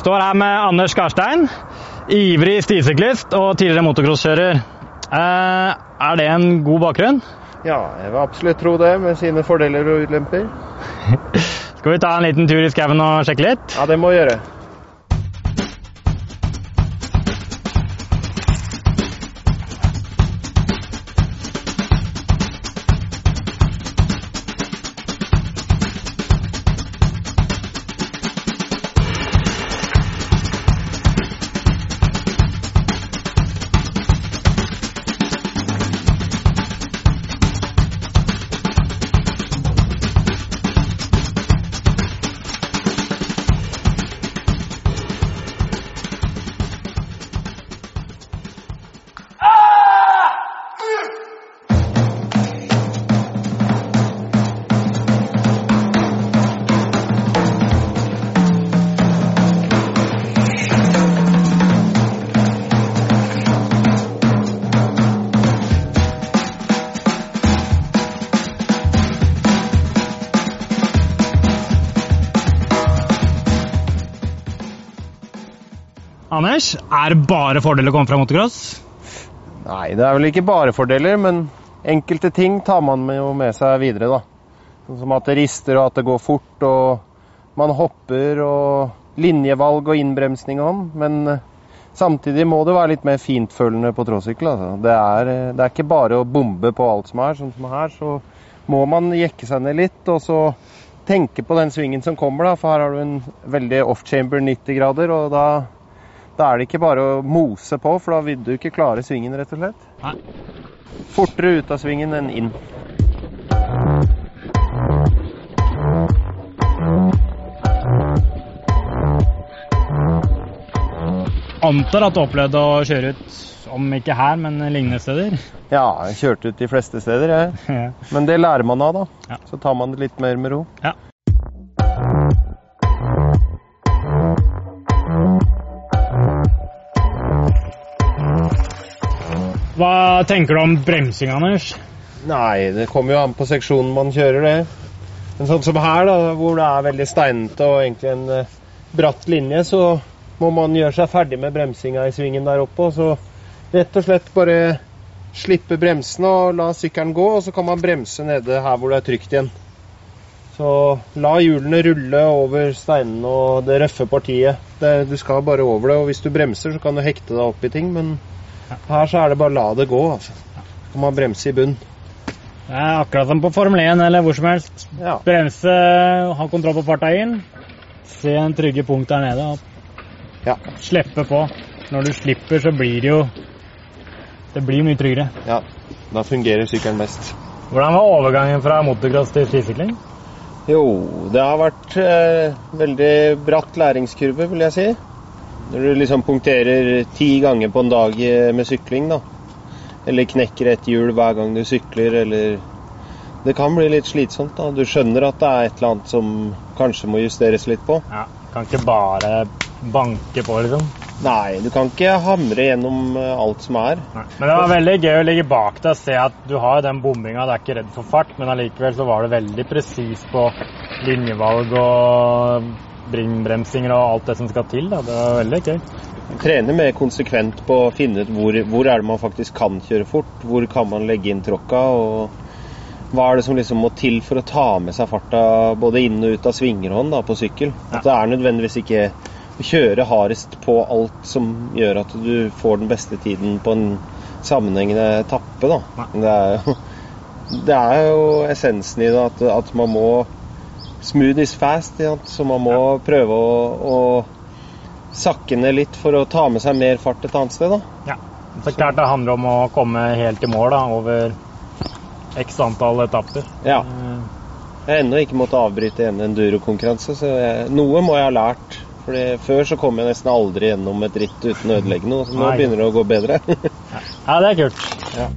Står her med Anders Garstein, ivrig stisyklist og tidligere motocrosskjører. Eh, er det en god bakgrunn? Ja, jeg vil absolutt tro det, med sine fordeler og ulemper. Skal vi ta en liten tur i skauen og sjekke litt? Ja, det må vi gjøre. Anders, er det bare fordeler å komme fra motocross? Nei, det er vel ikke bare fordeler, men enkelte ting tar man jo med seg videre, da. Sånn som at det rister og at det går fort, og man hopper og linjevalg og innbremsning og sånn. Men eh, samtidig må det være litt mer fintfølende på tråsykkel. Altså. Det, er, eh, det er ikke bare å bombe på alt som er. Sånn som her, så må man jekke seg ned litt, og så tenke på den svingen som kommer, da. For her har du en veldig off-chamber 90 grader, og da da er det ikke bare å mose på, for da vil du ikke klare svingen, rett og slett. Nei. Fortere ut av svingen enn inn. Antar at du opplevde å kjøre ut, om ikke her, men lignende steder? Ja, jeg kjørte ut de fleste steder, jeg. Ja. Men det lærer man av, da. Ja. Så tar man det litt mer med ro. Ja. Hva tenker du om bremsing, Anders? Nei, det kommer jo an på seksjonen man kjører, det. Men sånn som her, da, hvor det er veldig steinete og egentlig en eh, bratt linje, så må man gjøre seg ferdig med bremsinga i svingen der oppe. Og så rett og slett bare slippe bremsene og la sykkelen gå, og så kan man bremse nede her hvor det er trygt igjen. Så la hjulene rulle over steinene og det røffe partiet. Det, du skal bare over det, og hvis du bremser, så kan du hekte deg opp i ting, men her så er det bare å la det gå, altså. Så kan man bremse i bunn. Det er akkurat som på Formel 1 eller hvor som helst. Ja. Bremse, ha kontroll på farta inn. Se en trygge punkt der nede og Ja. slippe på. Når du slipper, så blir det jo Det blir mye tryggere. ja. Da fungerer sykkelen best. Hvordan var overgangen fra motocross til skisykling? Jo, det har vært eh, veldig bratt læringskurve, vil jeg si. Når du liksom punkterer ti ganger på en dag eh, med sykling, da. Eller knekker et hjul hver gang du sykler, eller Det kan bli litt slitsomt, da. Du skjønner at det er et eller annet som kanskje må justeres litt på. Ja, Kan ikke bare banke på, liksom. Nei, du kan ikke hamre gjennom eh, alt som er. Nei. Men det var veldig gøy å ligge bak deg og se at du har den bomminga, du er ikke redd for fart, men allikevel så var du veldig presis på linjevalg og bringbremsinger og alt det som skal til. Da. Det var veldig gøy. Trener mer konsekvent på å finne ut hvor, hvor er det man faktisk kan kjøre fort. Hvor kan man legge inn tråkka, og hva er det som liksom må til for å ta med seg farta både inn og ut av svingerhånd da, på sykkel. At det er nødvendigvis ikke å kjøre hardest på alt som gjør at du får den beste tiden på en sammenhengende etappe. Da. Det, er jo, det er jo essensen i det, at, at man må Smooth is fast, ja. så man må prøve å, å sakke ned litt for å ta med seg mer fart et annet sted. Da. Ja. Så klart det handler om å komme helt i mål da, over x antall etapper. Ja. Eh, Jeg har ennå ikke måttet avbryte en endurokonkurranse, så jeg, noe må jeg ha lært. Fordi Før så kom jeg nesten aldri gjennom et ritt uten å ødelegge noe, så nå Nei. begynner det å gå bedre. Ja, det er kult. ja.